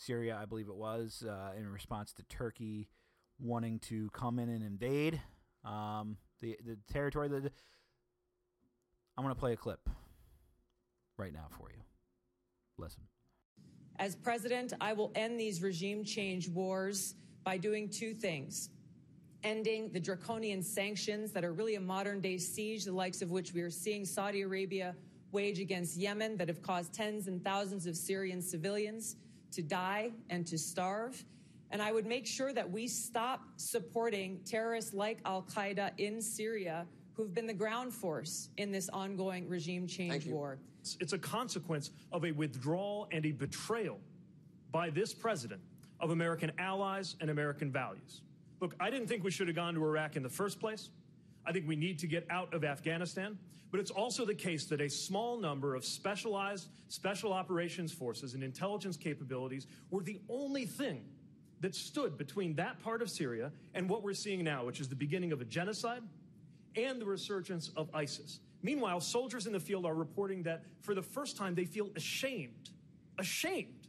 Syria, I believe it was, uh, in response to Turkey wanting to come in and invade um, the the territory. The, I'm going to play a clip right now for you. Listen. As president, I will end these regime change wars by doing two things ending the draconian sanctions that are really a modern day siege, the likes of which we are seeing Saudi Arabia wage against Yemen, that have caused tens and thousands of Syrian civilians to die and to starve. And I would make sure that we stop supporting terrorists like Al Qaeda in Syria, who've been the ground force in this ongoing regime change war. It's- It's a consequence of a withdrawal and a betrayal by this president of American allies and American values. Look, I didn't think we should have gone to Iraq in the first place. I think we need to get out of Afghanistan. But it's also the case that a small number of specialized special operations forces and intelligence capabilities were the only thing that stood between that part of Syria and what we're seeing now, which is the beginning of a genocide and the resurgence of ISIS. Meanwhile, soldiers in the field are reporting that for the first time they feel ashamed, ashamed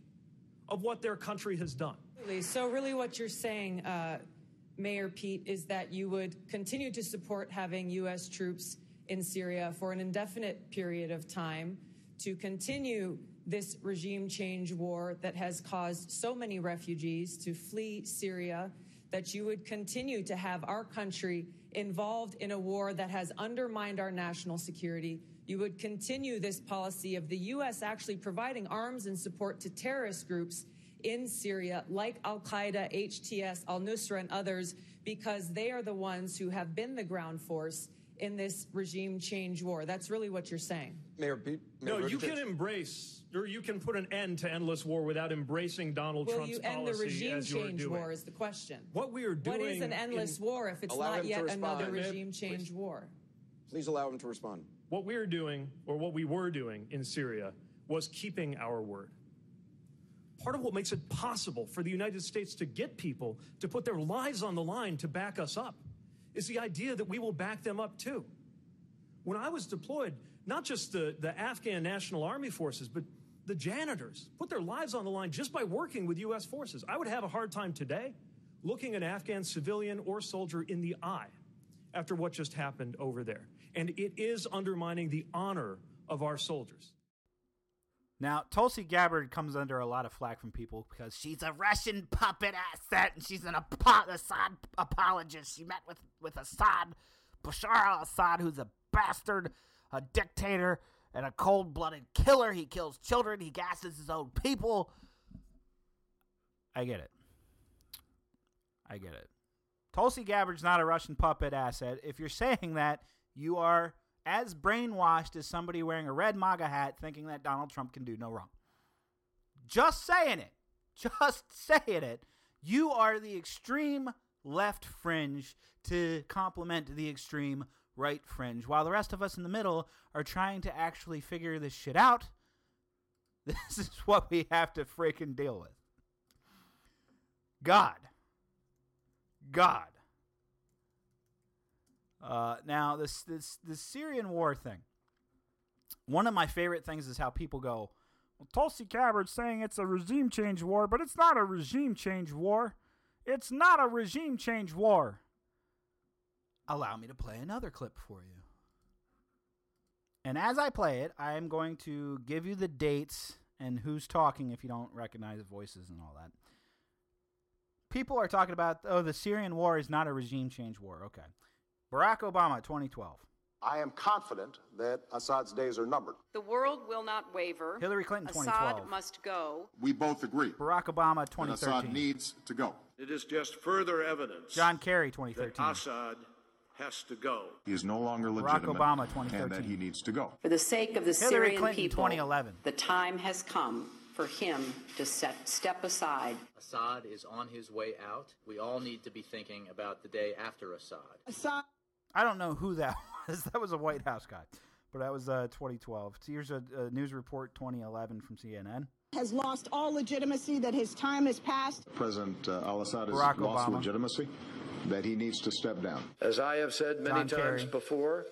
of what their country has done. So, really, what you're saying, uh, Mayor Pete, is that you would continue to support having U.S. troops in Syria for an indefinite period of time to continue this regime change war that has caused so many refugees to flee Syria, that you would continue to have our country involved in a war that has undermined our national security. You would continue this policy of the U.S. actually providing arms and support to terrorist groups in Syria, like Al Qaeda, HTS, Al Nusra, and others, because they are the ones who have been the ground force in this regime change war. That's really what you're saying. Mayor Pete. No, Mayor you Buttigieg- can embrace, or you can put an end to endless war without embracing Donald Will Trump's you end the regime change war is the question. What we are doing What is an endless in- war if it's Allow not yet another respond. Regime change please. war? Please allow him to respond. What we're doing, or what we were doing in Syria, was keeping our word. Part of what makes it possible for the United States to get people to put their lives on the line to back us up is the idea that we will back them up too. When I was deployed, not just the, the Afghan National Army forces, but the janitors put their lives on the line just by working with U.S. forces. I would have a hard time today looking an Afghan civilian or soldier in the eye after what just happened over there. And it is undermining the honor of our soldiers. Now, Tulsi Gabbard comes under a lot of flack from people because she's a Russian puppet asset and she's an Assad apologist. She met with, with Assad, Bashar al Assad, who's a bastard, a dictator, and a cold blooded killer. He kills children, he gasses his own people. I get it. I get it. Tulsi Gabbard's not a Russian puppet asset. If you're saying that, you are as brainwashed as somebody wearing a red MAGA hat thinking that Donald Trump can do no wrong. Just saying it. *laughs* Just saying it. You are the extreme left fringe to complement the extreme right fringe, while the rest of us in the middle are trying to actually figure this shit out. *laughs* This is what we have to freaking deal with. God. God. Uh, now this this this Syrian war thing. One of my favorite things is how people go, well, Tulsi Gabbard's saying it's a regime change war, but it's not a regime change war. It's not a regime change war. Allow me to play another clip for you. And as I play it, I am going to give you the dates and who's talking if you don't recognize the voices and all that. People are talking about, oh, the Syrian war is not a regime change war. Okay. Barack Obama, 2012. I am confident that Assad's days are numbered. The world will not waver. Hillary Clinton, Assad must go. We both agree Barack Obama, that 2013. Assad needs to go. It is just further evidence John Kerry, that 2013. Assad has to go. He is no longer legitimate. Barack legitimate Obama, and that he needs to go. For the sake of the Hillary Syrian Clinton, people, 2011. the time has come for him to set, step aside. Assad is on his way out. We all need to be thinking about the day after Assad. Assad I don't know who that *laughs* was. That was a White House guy. But that was uh, 2012. So here's a, a news report 2011 from CNN. has lost all legitimacy, that his time has passed. President uh, al Assad has Barack lost Obama. legitimacy, that he needs to step down. As I have said many John times Kerry. before,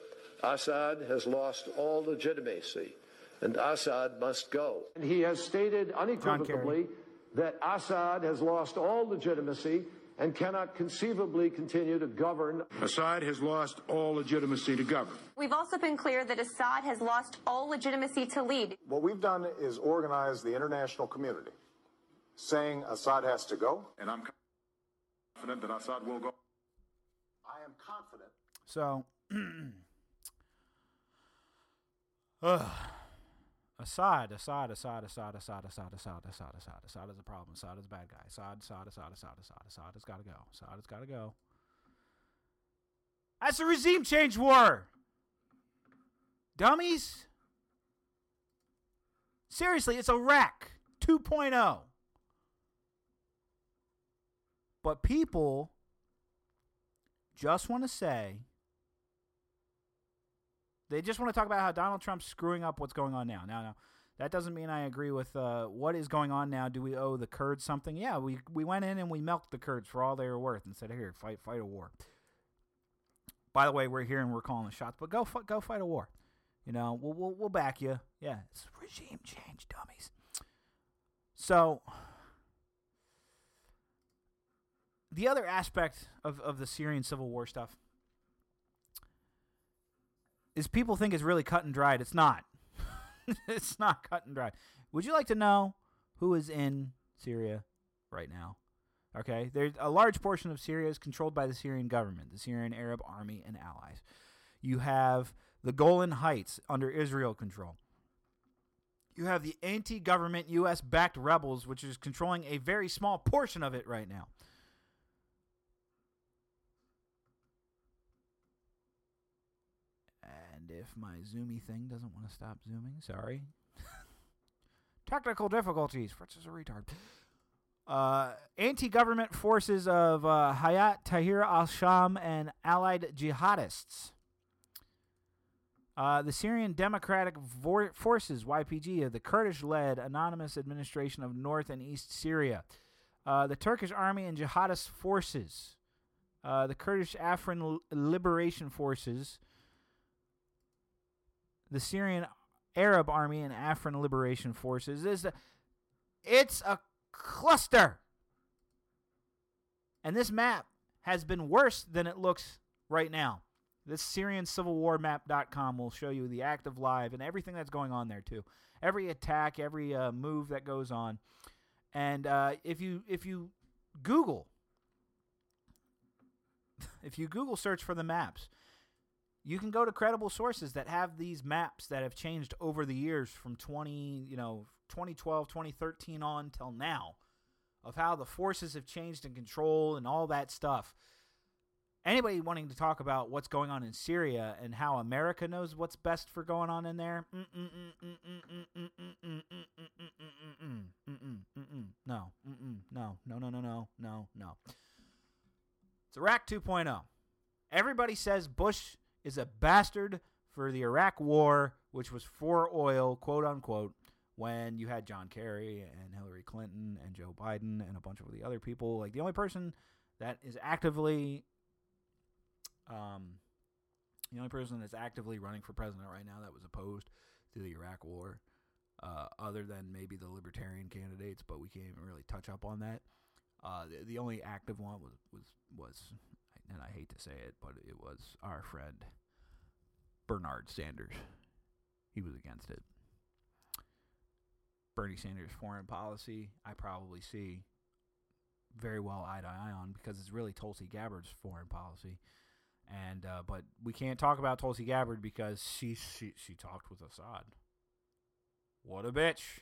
Assad has lost all legitimacy, and Assad must go. And he has stated unequivocally that Assad has lost all legitimacy and cannot conceivably continue to govern. Assad has lost all legitimacy to govern. We've also been clear that Assad has lost all legitimacy to lead. What we've done is organize the international community, saying Assad has to go. And I'm confident that Assad will go. I am confident. So, *clears throat* Ugh. Assad, Assad, Assad, Assad, Assad, Assad, Assad, Assad, Assad, Assad is a problem. Assad is a bad guy. Assad, Assad, Assad, Assad, Assad, Assad has got to go. Assad has got to go. That's a regime change war. Dummies. Seriously, it's Iraq 2.0. But people just want to say they just want to talk about how Donald Trump's screwing up what's going on now. Now, now that doesn't mean I agree with uh, what is going on now. Do we owe the Kurds something? Yeah, we we went in and we milked the Kurds for all they were worth and said, "Here, fight fight a war." By the way, we're here and we're calling the shots, but go go fight a war. You know, we'll we'll, we'll back you. Yeah, it's regime change, dummies. So. The other aspect of, of the Syrian civil war stuff is people think it's really cut and dried. It's not. *laughs* it's not cut and dried. Would you like to know who is in Syria right now? Okay, there's a large portion of Syria is controlled by the Syrian government, the Syrian Arab Army and allies. You have the Golan Heights under Israel control. You have the anti-government U.S.-backed rebels, which is controlling a very small portion of it right now. And if my zoomy thing doesn't want to stop zooming, sorry. *laughs* Technical difficulties. Fritz is a retard. Uh, anti-government forces of uh, Hayat Tahrir al-Sham and allied jihadists. Uh, the Syrian Democratic Forces (YPG) of the Kurdish-led Anonymous Administration of North and East Syria. Uh, the Turkish Army and jihadist forces. Uh, the Kurdish Afrin Liberation Forces the Syrian Arab Army and Afrin Liberation Forces is a, it's a cluster. And this map has been worse than it looks right now. This Syrian Civil War map.com will show you the active live and everything that's going on there too. Every attack, every uh, move that goes on. And uh, if you if you Google *laughs* if you Google search for the maps, you can go to credible sources that have these maps that have changed over the years from 20, you know, 2012, 2013 on till now of how the forces have changed in control and all that stuff. Anybody wanting to talk about what's going on in Syria and how America knows what's best for going on in there? No, no, no, no, no, no, no, no. It's Iraq 2.0. Everybody says Bush is a bastard for the Iraq war, which was for oil, quote unquote, when you had John Kerry and Hillary Clinton and Joe Biden and a bunch of the other people. Like the only person that is actively, um, the only person that's actively running for president right now that was opposed to the Iraq war, uh, other than maybe the libertarian candidates, but we can't even really touch up on that. Uh, the, the only active one was, was was, and I hate to say it, but it was our friend Bernard Sanders. He was against it. Bernie Sanders' foreign policy, I probably see very well eye to eye on because it's really Tulsi Gabbard's foreign policy. And uh, but we can't talk about Tulsi Gabbard because she she she talked with Assad. What a bitch.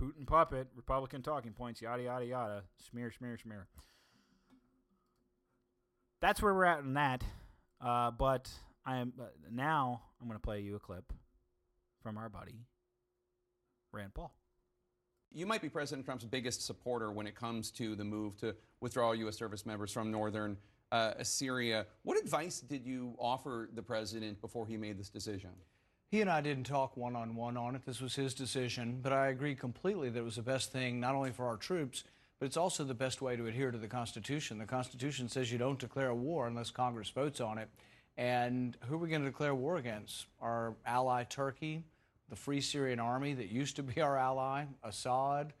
Putin puppet, Republican talking points, yada yada yada, smear smear smear. That's where we're at in that. Uh, but I am uh, now. I'm going to play you a clip from our buddy Rand Paul. You might be President Trump's biggest supporter when it comes to the move to withdraw U.S. service members from northern uh, Syria. What advice did you offer the president before he made this decision? He and I didn't talk one on one on it. This was his decision, but I agree completely that it was the best thing not only for our troops, but it's also the best way to adhere to the Constitution. The Constitution says you don't declare a war unless Congress votes on it. And who are we going to declare war against? Our ally Turkey, the Free Syrian Army that used to be our ally, Assad.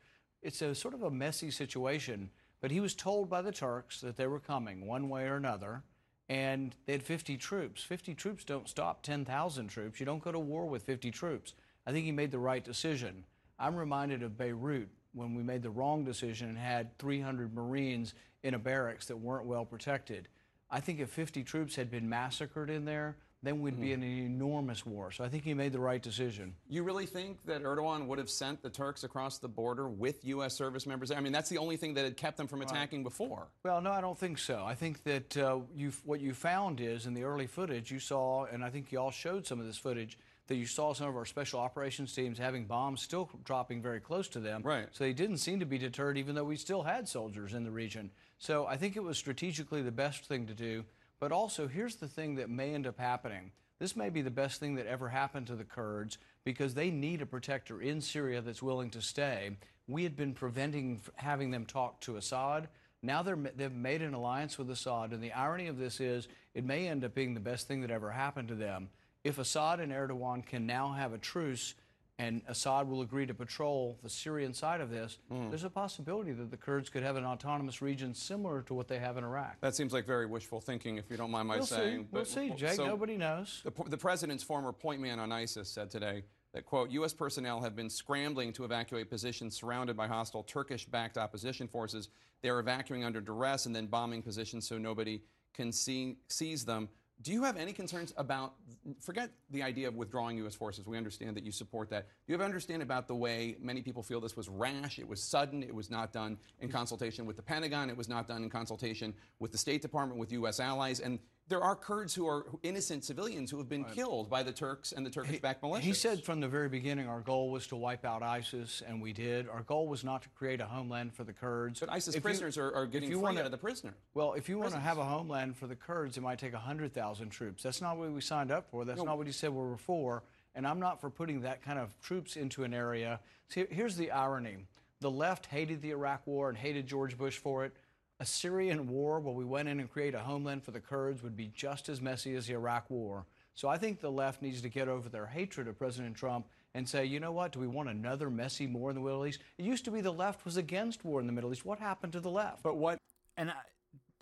It's a sort of a messy situation. But he was told by the Turks that they were coming one way or another, and they had 50 troops. 50 troops don't stop 10,000 troops. You don't go to war with 50 troops. I think he made the right decision. I'm reminded of Beirut when we made the wrong decision and had 300 Marines in a barracks that weren't well protected. I think if 50 troops had been massacred in there, then we'd be in an enormous war. So I think he made the right decision. You really think that Erdogan would have sent the Turks across the border with U.S. service members? I mean, that's the only thing that had kept them from attacking before. Well, no, I don't think so. I think that uh, what you found is in the early footage you saw, and I think you all showed some of this footage, that you saw some of our special operations teams having bombs still dropping very close to them. Right. So they didn't seem to be deterred, even though we still had soldiers in the region. So I think it was strategically the best thing to do. But also, here's the thing that may end up happening. This may be the best thing that ever happened to the Kurds because they need a protector in Syria that's willing to stay. We had been preventing having them talk to Assad. Now they're, they've made an alliance with Assad, and the irony of this is it may end up being the best thing that ever happened to them. If Assad and Erdogan can now have a truce and Assad will agree to patrol the Syrian side of this, hmm. there's a possibility that the Kurds could have an autonomous region similar to what they have in Iraq. That seems like very wishful thinking, if you don't mind my We'll see. saying. We'll see, Jake. Nobody knows. The, the president's former point man on ISIS said today that, quote, U.S. personnel have been scrambling to evacuate positions surrounded by hostile Turkish backed opposition forces. They're evacuating under duress and then bombing positions so nobody can see, seize them. Do you have any concerns about, forget the idea of withdrawing U.S. forces. We understand that you support that. Do you have understand about the way many people feel this was rash, it was sudden, it was not done in consultation with the Pentagon, it was not done in consultation with the State Department, with U.S. allies, and there are Kurds who are innocent civilians who have been killed by the Turks and the Turkish-backed militias. He said from the very beginning our goal was to wipe out ISIS, and we did. Our goal was not to create a homeland for the Kurds. But ISIS If you- prisoners are, are if getting you free wanna- out of the prisoner. Well, if you want to have a homeland for the Kurds, it might take 100,000 troops. That's not what we signed up for. That's No. not what he said we were for. And I'm not for putting that kind of troops into an area. See, here's the irony the left hated the Iraq War and hated George Bush for it. A Syrian war where we went in and created a homeland for the Kurds would be just as messy as the Iraq War. So I think the left needs to get over their hatred of President Trump and say, you know what, do we want another messy war in the Middle East? It used to be the left was against war in the Middle East. What happened to the left? But what? And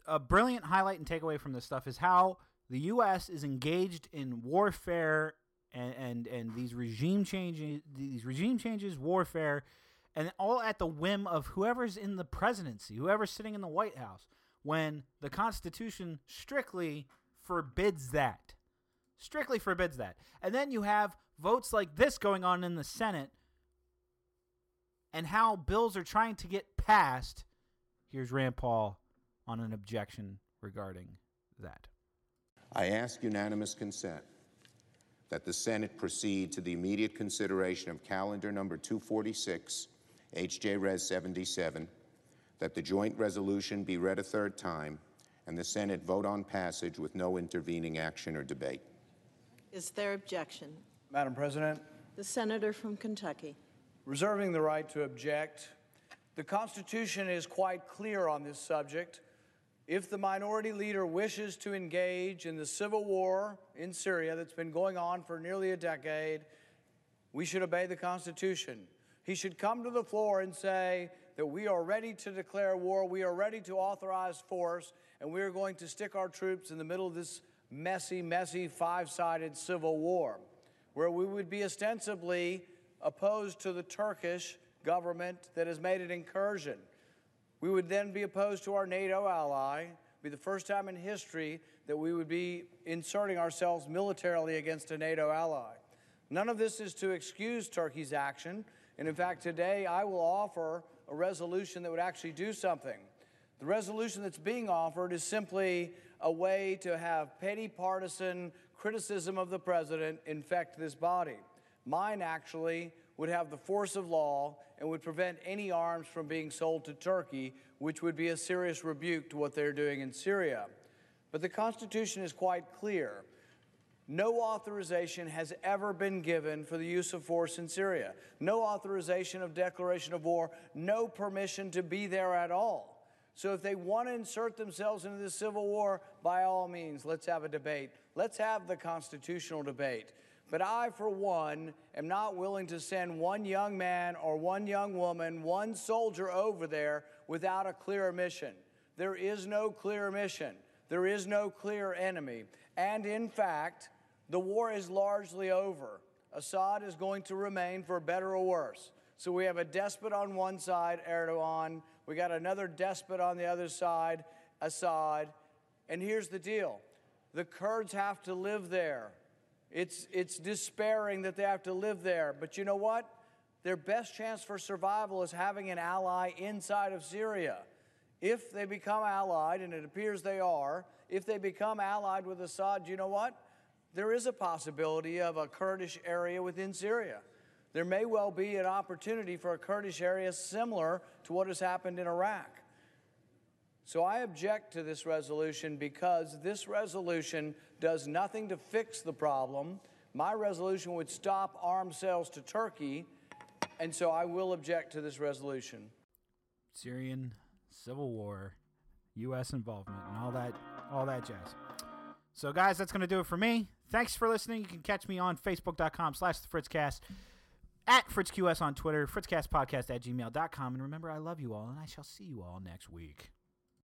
a brilliant highlight and takeaway from this stuff is how the U.S. is engaged in warfare and and, and these regime changes, these regime changes, warfare, and all at the whim of whoever's in the presidency, whoever's sitting in the White House, when the Constitution strictly forbids that, strictly forbids that, and then you have votes like this going on in the Senate, and how bills are trying to get passed. Here's Rand Paul on an objection regarding that. I ask unanimous consent that the Senate proceed to the immediate consideration of calendar number 246, HJ Res 77, that the joint resolution be read a third time, and the Senate vote on passage with no intervening action or debate. Is there objection? Madam President, The senator from Kentucky. reserving the right to object, the Constitution is quite clear on this subject. If the minority leader wishes to engage in the civil war in Syria that's been going on for nearly a decade, we should obey the Constitution. He should come to the floor and say that we are ready to declare war, we are ready to authorize force, and we are going to stick our troops in the middle of this messy, messy five sided civil war, where we would be ostensibly opposed to the Turkish government that has made an incursion. We would then be opposed to our NATO ally. Be the first time in history that we would be inserting ourselves militarily against a NATO ally. None of this is to excuse Turkey's action. And in fact, today I will offer a resolution that would actually do something. The resolution that's being offered is simply a way to have petty partisan criticism of the president infect this body. Mine actually would have the force of law and would prevent any arms from being sold to Turkey, which would be a serious rebuke to what they're doing in Syria. But the Constitution is quite clear. No authorization has ever been given for the use of force in Syria. No authorization of declaration of war, no permission to be there at all. So if they want to insert themselves into the civil war, by all means, let's have a debate. Let's have the constitutional debate. But I, for one, am not willing to send one young man or one young woman, one soldier over there without a clear mission. There is no clear mission. There is no clear enemy. And in fact, the war is largely over. Assad is going to remain for better or worse. So we have a despot on one side, Erdogan. We got another despot on the other side, Assad. And here's the deal the Kurds have to live there. It's, it's despairing that they have to live there. But you know what? Their best chance for survival is having an ally inside of Syria. If they become allied, and it appears they are, if they become allied with Assad, you know what? There is a possibility of a Kurdish area within Syria. There may well be an opportunity for a Kurdish area similar to what has happened in Iraq. So I object to this resolution because this resolution does nothing to fix the problem. My resolution would stop arms sales to Turkey, and so I will object to this resolution. Syrian civil war, U.S. involvement, and all that, all that jazz. So, guys, that's going to do it for me. Thanks for listening. You can catch me on Facebook.com slash The Fritzcast, at FritzQS on Twitter, FritzCastPodcast at gmail.com. And remember, I love you all, and I shall see you all next week.